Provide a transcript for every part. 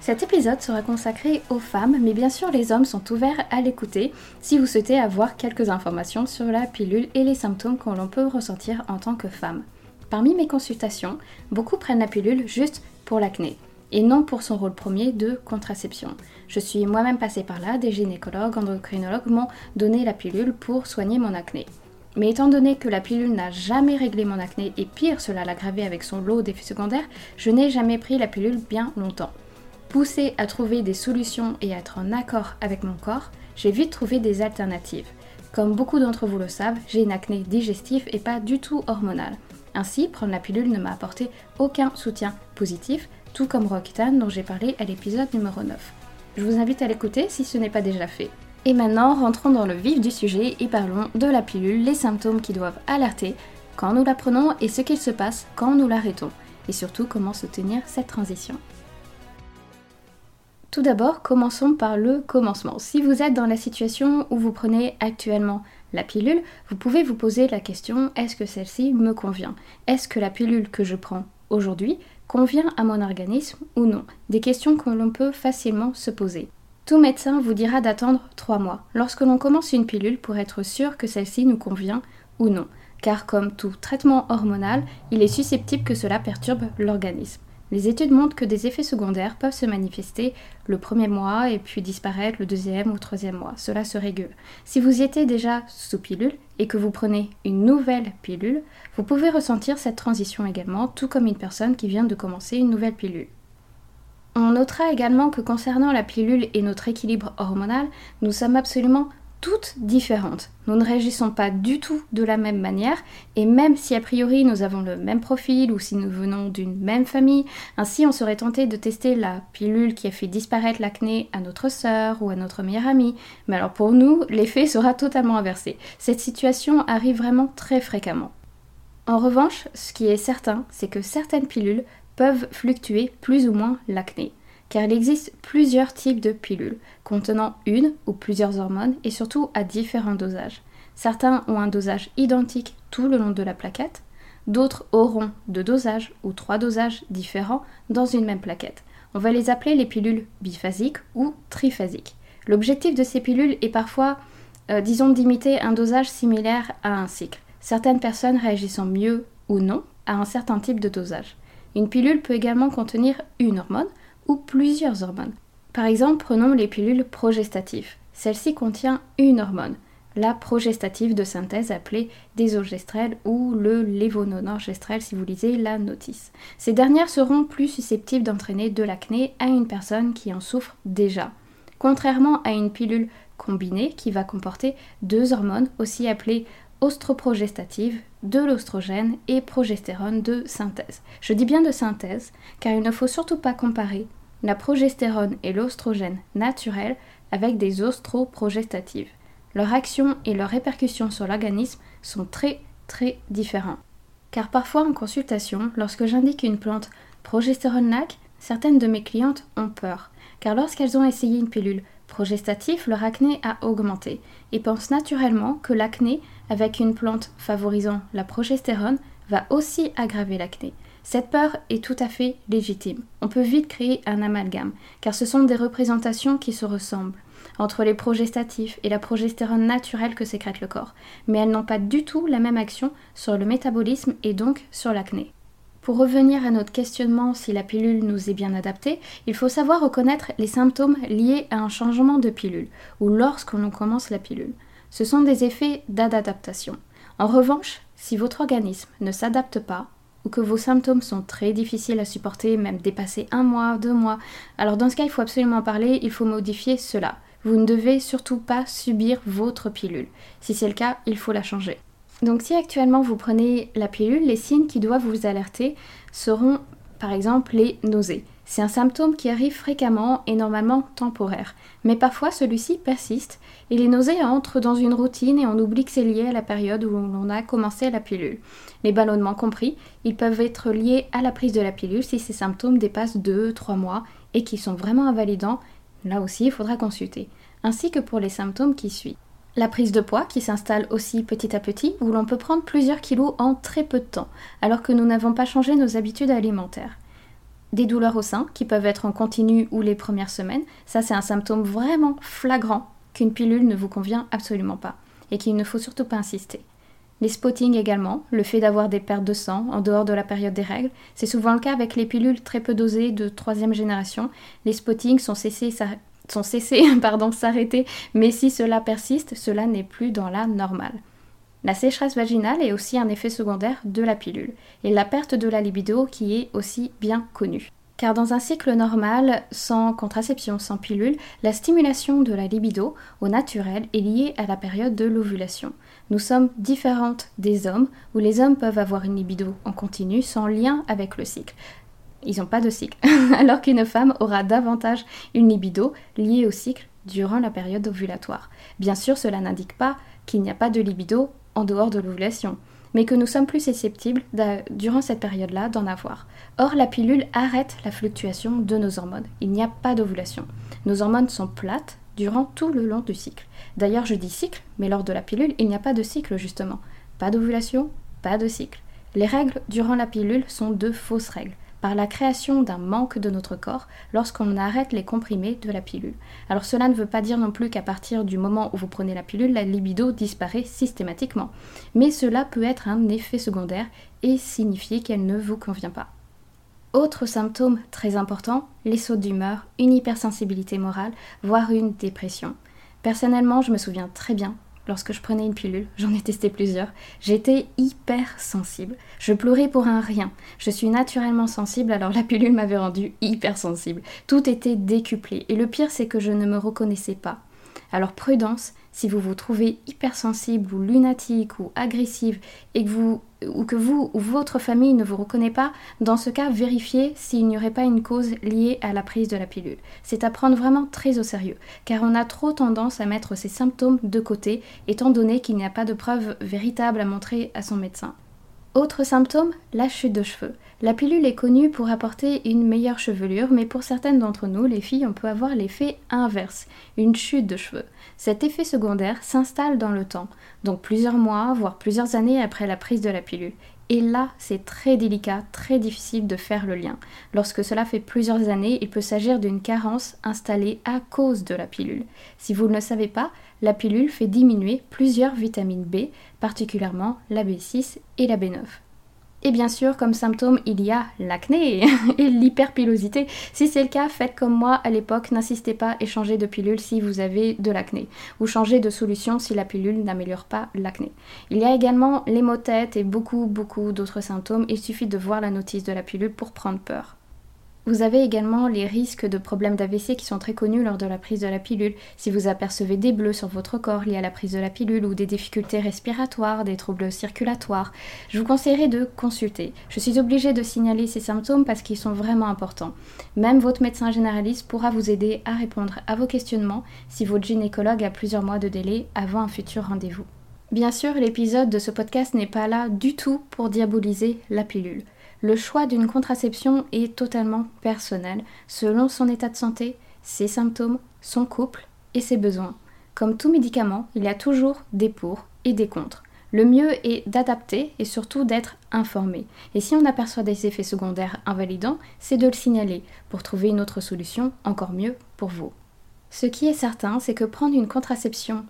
Cet épisode sera consacré aux femmes, mais bien sûr les hommes sont ouverts à l'écouter si vous souhaitez avoir quelques informations sur la pilule et les symptômes que l'on peut ressentir en tant que femme. Parmi mes consultations, beaucoup prennent la pilule juste pour l'acné et non pour son rôle premier de contraception. Je suis moi-même passée par là, des gynécologues, endocrinologues m'ont donné la pilule pour soigner mon acné. Mais étant donné que la pilule n'a jamais réglé mon acné et pire, cela l'a aggravé avec son lot d'effets secondaires, je n'ai jamais pris la pilule bien longtemps. Poussée à trouver des solutions et à être en accord avec mon corps, j'ai vite trouvé des alternatives. Comme beaucoup d'entre vous le savent, j'ai une acné digestive et pas du tout hormonale. Ainsi, prendre la pilule ne m'a apporté aucun soutien positif, tout comme Roxane dont j'ai parlé à l'épisode numéro 9. Je vous invite à l'écouter si ce n'est pas déjà fait. Et maintenant, rentrons dans le vif du sujet et parlons de la pilule, les symptômes qui doivent alerter quand nous la prenons et ce qu'il se passe quand nous l'arrêtons. Et surtout, comment soutenir cette transition. Tout d'abord, commençons par le commencement. Si vous êtes dans la situation où vous prenez actuellement la pilule, vous pouvez vous poser la question est-ce que celle-ci me convient? Est-ce que la pilule que je prends aujourd'hui convient à mon organisme ou non? Des questions que l'on peut facilement se poser. Tout médecin vous dira d'attendre 3 mois lorsque l'on commence une pilule pour être sûr que celle-ci nous convient ou non, car comme tout traitement hormonal, il est susceptible que cela perturbe l'organisme. Les études montrent que des effets secondaires peuvent se manifester le premier mois et puis disparaître le deuxième ou troisième mois. Cela se régule. Si vous y étiez déjà sous pilule et que vous prenez une nouvelle pilule, vous pouvez ressentir cette transition également, tout comme une personne qui vient de commencer une nouvelle pilule. On notera également que concernant la pilule et notre équilibre hormonal, nous sommes absolument toutes différentes. Nous ne réagissons pas du tout de la même manière et même si a priori nous avons le même profil ou si nous venons d'une même famille, ainsi on serait tenté de tester la pilule qui a fait disparaître l'acné à notre sœur ou à notre meilleure amie. Mais alors pour nous, l'effet sera totalement inversé. Cette situation arrive vraiment très fréquemment. En revanche, ce qui est certain, c'est que certaines pilules peuvent fluctuer plus ou moins l'acné car il existe plusieurs types de pilules, contenant une ou plusieurs hormones et surtout à différents dosages. Certains ont un dosage identique tout le long de la plaquette, d'autres auront deux dosages ou trois dosages différents dans une même plaquette. On va les appeler les pilules biphasiques ou triphasiques. L'objectif de ces pilules est parfois, euh, disons, d'imiter un dosage similaire à un cycle, certaines personnes réagissant mieux ou non à un certain type de dosage. Une pilule peut également contenir une hormone, plusieurs hormones. Par exemple, prenons les pilules progestatives. Celle-ci contient une hormone, la progestative de synthèse appelée désogestrel ou le lévonorgestrel si vous lisez la notice. Ces dernières seront plus susceptibles d'entraîner de l'acné à une personne qui en souffre déjà, contrairement à une pilule combinée qui va comporter deux hormones aussi appelées ostroprogestative, de l'ostrogène et progestérone de synthèse. Je dis bien de synthèse car il ne faut surtout pas comparer la progestérone et l'ostrogène naturel avec des ostroprogestatives. Leur action et leurs répercussions sur l'organisme sont très très différents. Car parfois en consultation, lorsque j'indique une plante progestérone lac, certaines de mes clientes ont peur, car lorsqu'elles ont essayé une pilule progestative, leur acné a augmenté et pensent naturellement que l'acné avec une plante favorisant la progestérone va aussi aggraver l'acné. Cette peur est tout à fait légitime. On peut vite créer un amalgame, car ce sont des représentations qui se ressemblent entre les progestatifs et la progestérone naturelle que sécrète le corps, mais elles n'ont pas du tout la même action sur le métabolisme et donc sur l'acné. Pour revenir à notre questionnement si la pilule nous est bien adaptée, il faut savoir reconnaître les symptômes liés à un changement de pilule ou lorsqu'on commence la pilule. Ce sont des effets d'adaptation. En revanche, si votre organisme ne s'adapte pas, ou que vos symptômes sont très difficiles à supporter, même dépasser un mois, deux mois, alors dans ce cas, il faut absolument parler, il faut modifier cela. Vous ne devez surtout pas subir votre pilule. Si c'est le cas, il faut la changer. Donc si actuellement vous prenez la pilule, les signes qui doivent vous alerter seront par exemple les nausées. C'est un symptôme qui arrive fréquemment et normalement temporaire, mais parfois celui-ci persiste et les nausées entrent dans une routine et on oublie que c'est lié à la période où l'on a commencé la pilule. Les ballonnements compris, ils peuvent être liés à la prise de la pilule si ces symptômes dépassent 2-3 mois et qui sont vraiment invalidants, là aussi il faudra consulter, ainsi que pour les symptômes qui suivent. La prise de poids qui s'installe aussi petit à petit, où l'on peut prendre plusieurs kilos en très peu de temps, alors que nous n'avons pas changé nos habitudes alimentaires. Des douleurs au sein, qui peuvent être en continu ou les premières semaines, ça c'est un symptôme vraiment flagrant qu'une pilule ne vous convient absolument pas, et qu'il ne faut surtout pas insister. Les spottings également, le fait d'avoir des pertes de sang en dehors de la période des règles, c'est souvent le cas avec les pilules très peu dosées de troisième génération. Les spottings sont cessés, sont cessés s'arrêter, mais si cela persiste, cela n'est plus dans la normale. La sécheresse vaginale est aussi un effet secondaire de la pilule, et la perte de la libido qui est aussi bien connue. Car dans un cycle normal, sans contraception, sans pilule, la stimulation de la libido au naturel est liée à la période de l'ovulation. Nous sommes différentes des hommes, où les hommes peuvent avoir une libido en continu sans lien avec le cycle. Ils n'ont pas de cycle, alors qu'une femme aura davantage une libido liée au cycle durant la période ovulatoire. Bien sûr, cela n'indique pas qu'il n'y a pas de libido dehors de l'ovulation, mais que nous sommes plus susceptibles durant cette période-là d'en avoir. Or, la pilule arrête la fluctuation de nos hormones. Il n'y a pas d'ovulation. Nos hormones sont plates durant tout le long du cycle. D'ailleurs, je dis cycle, mais lors de la pilule, il n'y a pas de cycle justement. Pas d'ovulation, pas de cycle. Les règles durant la pilule sont de fausses règles par la création d'un manque de notre corps lorsqu'on arrête les comprimés de la pilule. Alors cela ne veut pas dire non plus qu'à partir du moment où vous prenez la pilule, la libido disparaît systématiquement, mais cela peut être un effet secondaire et signifier qu'elle ne vous convient pas. Autre symptôme très important, les sauts d'humeur, une hypersensibilité morale, voire une dépression. Personnellement, je me souviens très bien lorsque je prenais une pilule, j'en ai testé plusieurs, j'étais hyper sensible. Je pleurais pour un rien. Je suis naturellement sensible, alors la pilule m'avait rendue hyper sensible. Tout était décuplé. Et le pire, c'est que je ne me reconnaissais pas. Alors prudence, si vous vous trouvez hypersensible ou lunatique ou agressive et que vous ou que vous ou votre famille ne vous reconnaît pas, dans ce cas, vérifiez s'il n'y aurait pas une cause liée à la prise de la pilule. C'est à prendre vraiment très au sérieux, car on a trop tendance à mettre ces symptômes de côté, étant donné qu'il n'y a pas de preuve véritable à montrer à son médecin. Autre symptôme, la chute de cheveux. La pilule est connue pour apporter une meilleure chevelure, mais pour certaines d'entre nous, les filles, on peut avoir l'effet inverse, une chute de cheveux. Cet effet secondaire s'installe dans le temps, donc plusieurs mois, voire plusieurs années après la prise de la pilule. Et là, c'est très délicat, très difficile de faire le lien. Lorsque cela fait plusieurs années, il peut s'agir d'une carence installée à cause de la pilule. Si vous ne le savez pas, la pilule fait diminuer plusieurs vitamines B, particulièrement la B6 et la B9. Et bien sûr, comme symptôme, il y a l'acné et l'hyperpilosité. Si c'est le cas, faites comme moi à l'époque, n'insistez pas et changez de pilule si vous avez de l'acné. Ou changez de solution si la pilule n'améliore pas l'acné. Il y a également les et beaucoup, beaucoup d'autres symptômes. Il suffit de voir la notice de la pilule pour prendre peur. Vous avez également les risques de problèmes d'AVC qui sont très connus lors de la prise de la pilule. Si vous apercevez des bleus sur votre corps liés à la prise de la pilule ou des difficultés respiratoires, des troubles circulatoires, je vous conseillerais de consulter. Je suis obligée de signaler ces symptômes parce qu'ils sont vraiment importants. Même votre médecin généraliste pourra vous aider à répondre à vos questionnements si votre gynécologue a plusieurs mois de délai avant un futur rendez-vous. Bien sûr, l'épisode de ce podcast n'est pas là du tout pour diaboliser la pilule. Le choix d'une contraception est totalement personnel, selon son état de santé, ses symptômes, son couple et ses besoins. Comme tout médicament, il y a toujours des pour et des contre. Le mieux est d'adapter et surtout d'être informé. Et si on aperçoit des effets secondaires invalidants, c'est de le signaler pour trouver une autre solution encore mieux pour vous. Ce qui est certain, c'est que prendre une contraception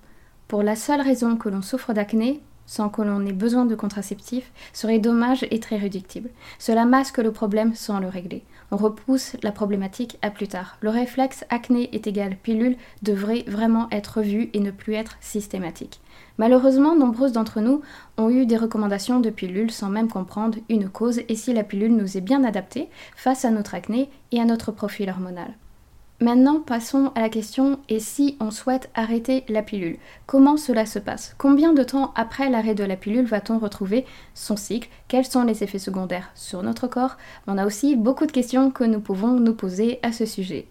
pour la seule raison que l'on souffre d'acné sans que l'on ait besoin de contraceptifs serait dommage et très réductible. Cela masque le problème sans le régler. On repousse la problématique à plus tard. Le réflexe acné est égal pilule devrait vraiment être vu et ne plus être systématique. Malheureusement, nombreuses d'entre nous ont eu des recommandations de pilules sans même comprendre une cause et si la pilule nous est bien adaptée face à notre acné et à notre profil hormonal. Maintenant, passons à la question et si on souhaite arrêter la pilule Comment cela se passe? Combien de temps après l'arrêt de la pilule va-t-on retrouver son cycle? Quels sont les effets secondaires sur notre corps? On a aussi beaucoup de questions que nous pouvons nous poser à ce sujet.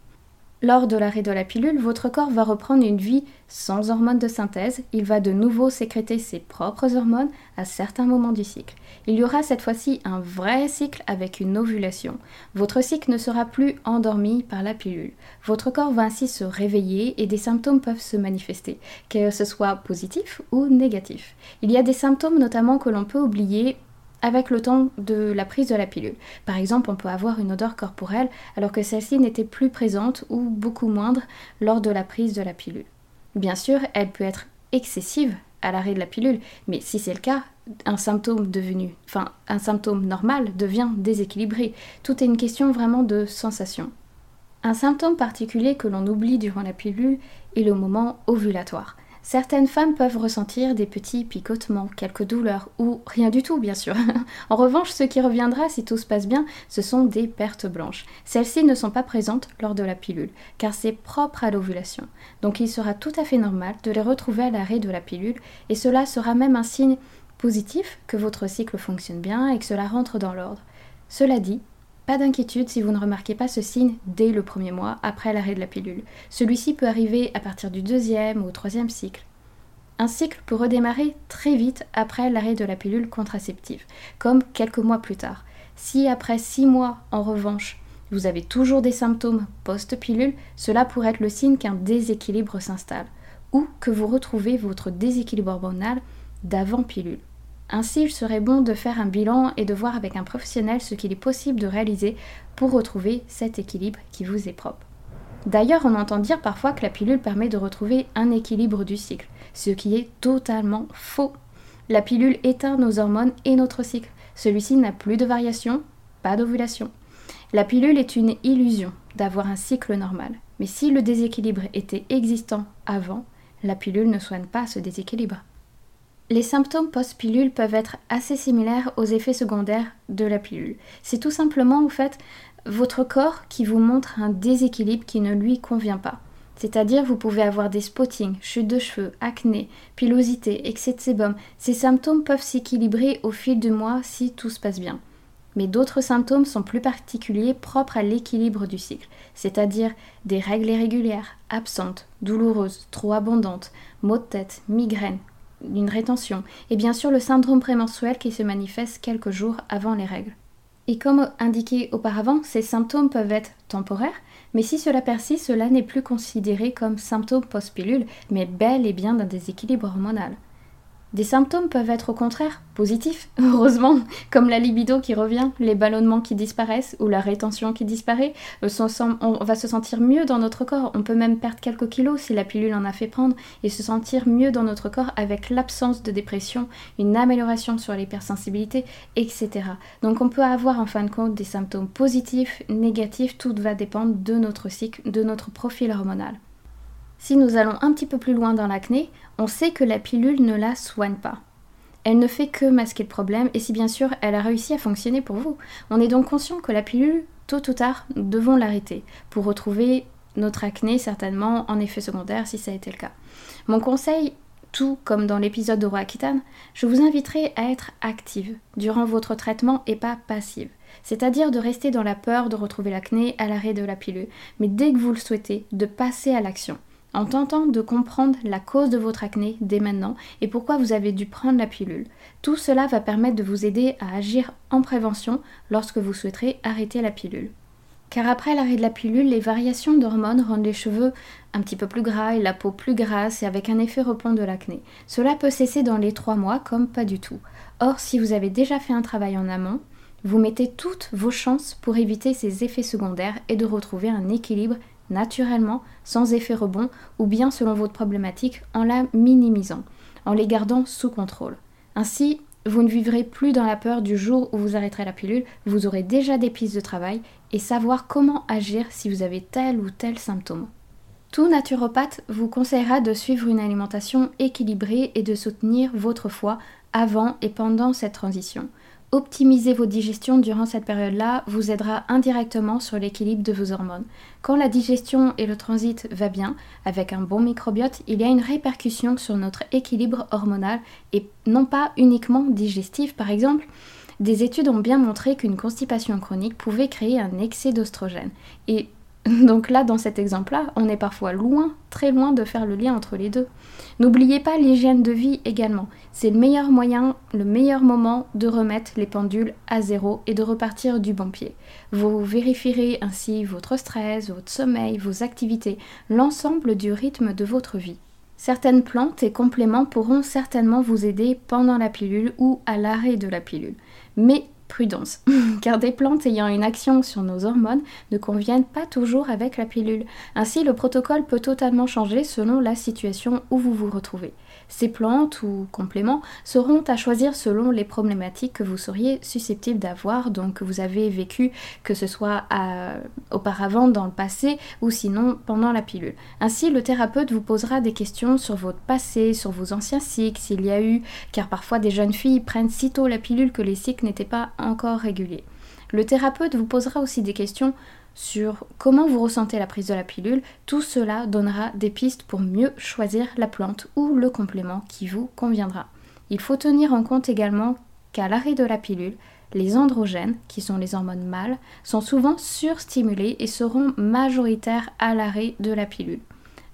Lors de l'arrêt de la pilule, votre corps va reprendre une vie sans hormones de synthèse. Il va de nouveau sécréter ses propres hormones à certains moments du cycle. Il y aura cette fois-ci un vrai cycle avec une ovulation. Votre cycle ne sera plus endormi par la pilule. Votre corps va ainsi se réveiller et des symptômes peuvent se manifester, que ce soit positif ou négatif. Il y a des symptômes notamment que l'on peut oublier avec le temps de la prise de la pilule. Par exemple, on peut avoir une odeur corporelle alors que celle-ci n'était plus présente ou beaucoup moindre lors de la prise de la pilule. Bien sûr, elle peut être excessive à l'arrêt de la pilule, mais si c'est le cas, un symptôme devenu, un symptôme normal devient déséquilibré. Tout est une question vraiment de sensation. Un symptôme particulier que l'on oublie durant la pilule est le moment ovulatoire. Certaines femmes peuvent ressentir des petits picotements, quelques douleurs, ou rien du tout bien sûr. en revanche, ce qui reviendra si tout se passe bien, ce sont des pertes blanches. Celles-ci ne sont pas présentes lors de la pilule, car c'est propre à l'ovulation. Donc il sera tout à fait normal de les retrouver à l'arrêt de la pilule, et cela sera même un signe positif que votre cycle fonctionne bien et que cela rentre dans l'ordre. Cela dit, pas d'inquiétude si vous ne remarquez pas ce signe dès le premier mois après l'arrêt de la pilule. Celui-ci peut arriver à partir du deuxième ou troisième cycle. Un cycle peut redémarrer très vite après l'arrêt de la pilule contraceptive, comme quelques mois plus tard. Si après six mois, en revanche, vous avez toujours des symptômes post-pilule, cela pourrait être le signe qu'un déséquilibre s'installe, ou que vous retrouvez votre déséquilibre hormonal d'avant pilule. Ainsi, il serait bon de faire un bilan et de voir avec un professionnel ce qu'il est possible de réaliser pour retrouver cet équilibre qui vous est propre. D'ailleurs, on entend dire parfois que la pilule permet de retrouver un équilibre du cycle, ce qui est totalement faux. La pilule éteint nos hormones et notre cycle. Celui-ci n'a plus de variation, pas d'ovulation. La pilule est une illusion d'avoir un cycle normal. Mais si le déséquilibre était existant avant, la pilule ne soigne pas ce déséquilibre. Les symptômes post-pilule peuvent être assez similaires aux effets secondaires de la pilule. C'est tout simplement en fait votre corps qui vous montre un déséquilibre qui ne lui convient pas. C'est-à-dire vous pouvez avoir des spottings, chutes de cheveux, acné, pilosité, excès de sébum. Ces symptômes peuvent s'équilibrer au fil du mois si tout se passe bien. Mais d'autres symptômes sont plus particuliers propres à l'équilibre du cycle, c'est-à-dire des règles irrégulières, absentes, douloureuses, trop abondantes, maux de tête, migraines, d'une rétention, et bien sûr le syndrome prémenstruel qui se manifeste quelques jours avant les règles. Et comme indiqué auparavant, ces symptômes peuvent être temporaires, mais si cela persiste, cela n'est plus considéré comme symptôme post-pilule, mais bel et bien d'un déséquilibre hormonal. Des symptômes peuvent être au contraire positifs, heureusement, comme la libido qui revient, les ballonnements qui disparaissent ou la rétention qui disparaît. Euh, on va se sentir mieux dans notre corps. On peut même perdre quelques kilos si la pilule en a fait prendre et se sentir mieux dans notre corps avec l'absence de dépression, une amélioration sur l'hypersensibilité, etc. Donc on peut avoir en fin de compte des symptômes positifs, négatifs, tout va dépendre de notre cycle, de notre profil hormonal. Si nous allons un petit peu plus loin dans l'acné, on sait que la pilule ne la soigne pas. Elle ne fait que masquer le problème et si bien sûr elle a réussi à fonctionner pour vous. On est donc conscient que la pilule, tôt ou tard, nous devons l'arrêter pour retrouver notre acné certainement en effet secondaire si ça a été le cas. Mon conseil, tout comme dans l'épisode de Roi je vous inviterai à être active durant votre traitement et pas passive. C'est-à-dire de rester dans la peur de retrouver l'acné à l'arrêt de la pilule, mais dès que vous le souhaitez, de passer à l'action en tentant de comprendre la cause de votre acné dès maintenant et pourquoi vous avez dû prendre la pilule. Tout cela va permettre de vous aider à agir en prévention lorsque vous souhaiterez arrêter la pilule. Car après l'arrêt de la pilule, les variations d'hormones rendent les cheveux un petit peu plus gras et la peau plus grasse et avec un effet repont de l'acné. Cela peut cesser dans les 3 mois comme pas du tout. Or, si vous avez déjà fait un travail en amont, vous mettez toutes vos chances pour éviter ces effets secondaires et de retrouver un équilibre naturellement, sans effet rebond, ou bien selon votre problématique, en la minimisant, en les gardant sous contrôle. Ainsi, vous ne vivrez plus dans la peur du jour où vous arrêterez la pilule, vous aurez déjà des pistes de travail et savoir comment agir si vous avez tel ou tel symptôme. Tout naturopathe vous conseillera de suivre une alimentation équilibrée et de soutenir votre foie avant et pendant cette transition. Optimiser vos digestions durant cette période-là vous aidera indirectement sur l'équilibre de vos hormones. Quand la digestion et le transit va bien, avec un bon microbiote, il y a une répercussion sur notre équilibre hormonal et non pas uniquement digestif. Par exemple, des études ont bien montré qu'une constipation chronique pouvait créer un excès d'ostrogène. Donc là, dans cet exemple-là, on est parfois loin, très loin de faire le lien entre les deux. N'oubliez pas l'hygiène de vie également. C'est le meilleur moyen, le meilleur moment de remettre les pendules à zéro et de repartir du bon pied. Vous vérifierez ainsi votre stress, votre sommeil, vos activités, l'ensemble du rythme de votre vie. Certaines plantes et compléments pourront certainement vous aider pendant la pilule ou à l'arrêt de la pilule. Mais prudence, car des plantes ayant une action sur nos hormones ne conviennent pas toujours avec la pilule. Ainsi, le protocole peut totalement changer selon la situation où vous vous retrouvez. Ces plantes ou compléments seront à choisir selon les problématiques que vous seriez susceptible d'avoir, donc que vous avez vécu, que ce soit auparavant dans le passé ou sinon pendant la pilule. Ainsi, le thérapeute vous posera des questions sur votre passé, sur vos anciens cycles, s'il y a eu, car parfois des jeunes filles prennent si tôt la pilule que les cycles n'étaient pas encore réguliers. Le thérapeute vous posera aussi des questions sur comment vous ressentez la prise de la pilule, tout cela donnera des pistes pour mieux choisir la plante ou le complément qui vous conviendra. Il faut tenir en compte également qu'à l'arrêt de la pilule, les androgènes, qui sont les hormones mâles, sont souvent surstimulés et seront majoritaires à l'arrêt de la pilule.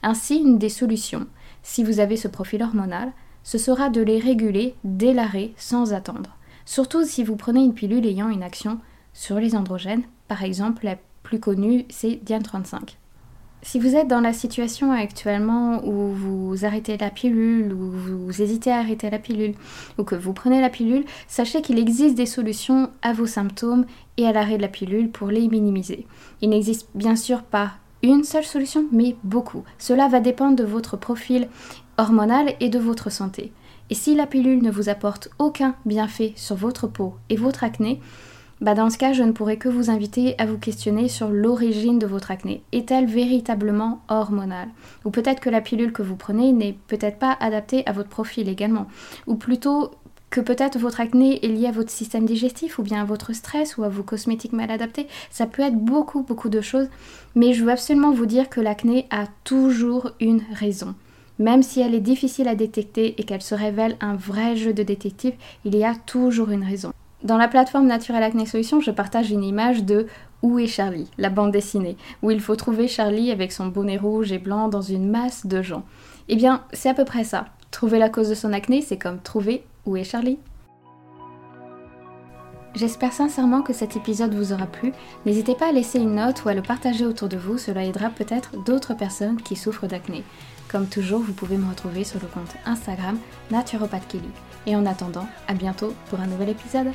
Ainsi, une des solutions, si vous avez ce profil hormonal, ce sera de les réguler dès l'arrêt sans attendre. Surtout si vous prenez une pilule ayant une action sur les androgènes, par exemple la plus connu, c'est Diane 35. Si vous êtes dans la situation actuellement où vous arrêtez la pilule, ou vous hésitez à arrêter la pilule, ou que vous prenez la pilule, sachez qu'il existe des solutions à vos symptômes et à l'arrêt de la pilule pour les minimiser. Il n'existe bien sûr pas une seule solution, mais beaucoup. Cela va dépendre de votre profil hormonal et de votre santé. Et si la pilule ne vous apporte aucun bienfait sur votre peau et votre acné, bah dans ce cas, je ne pourrais que vous inviter à vous questionner sur l'origine de votre acné. Est-elle véritablement hormonale? Ou peut-être que la pilule que vous prenez n'est peut-être pas adaptée à votre profil également. Ou plutôt que peut-être votre acné est lié à votre système digestif ou bien à votre stress ou à vos cosmétiques mal adaptés. Ça peut être beaucoup, beaucoup de choses. Mais je veux absolument vous dire que l'acné a toujours une raison. Même si elle est difficile à détecter et qu'elle se révèle un vrai jeu de détective, il y a toujours une raison. Dans la plateforme Naturel Acne Solutions, je partage une image de Où est Charlie, la bande dessinée, où il faut trouver Charlie avec son bonnet rouge et blanc dans une masse de gens. Eh bien, c'est à peu près ça. Trouver la cause de son acné, c'est comme trouver Où est Charlie. J'espère sincèrement que cet épisode vous aura plu. N'hésitez pas à laisser une note ou à le partager autour de vous, cela aidera peut-être d'autres personnes qui souffrent d'acné. Comme toujours, vous pouvez me retrouver sur le compte Instagram Naturopath Et en attendant, à bientôt pour un nouvel épisode.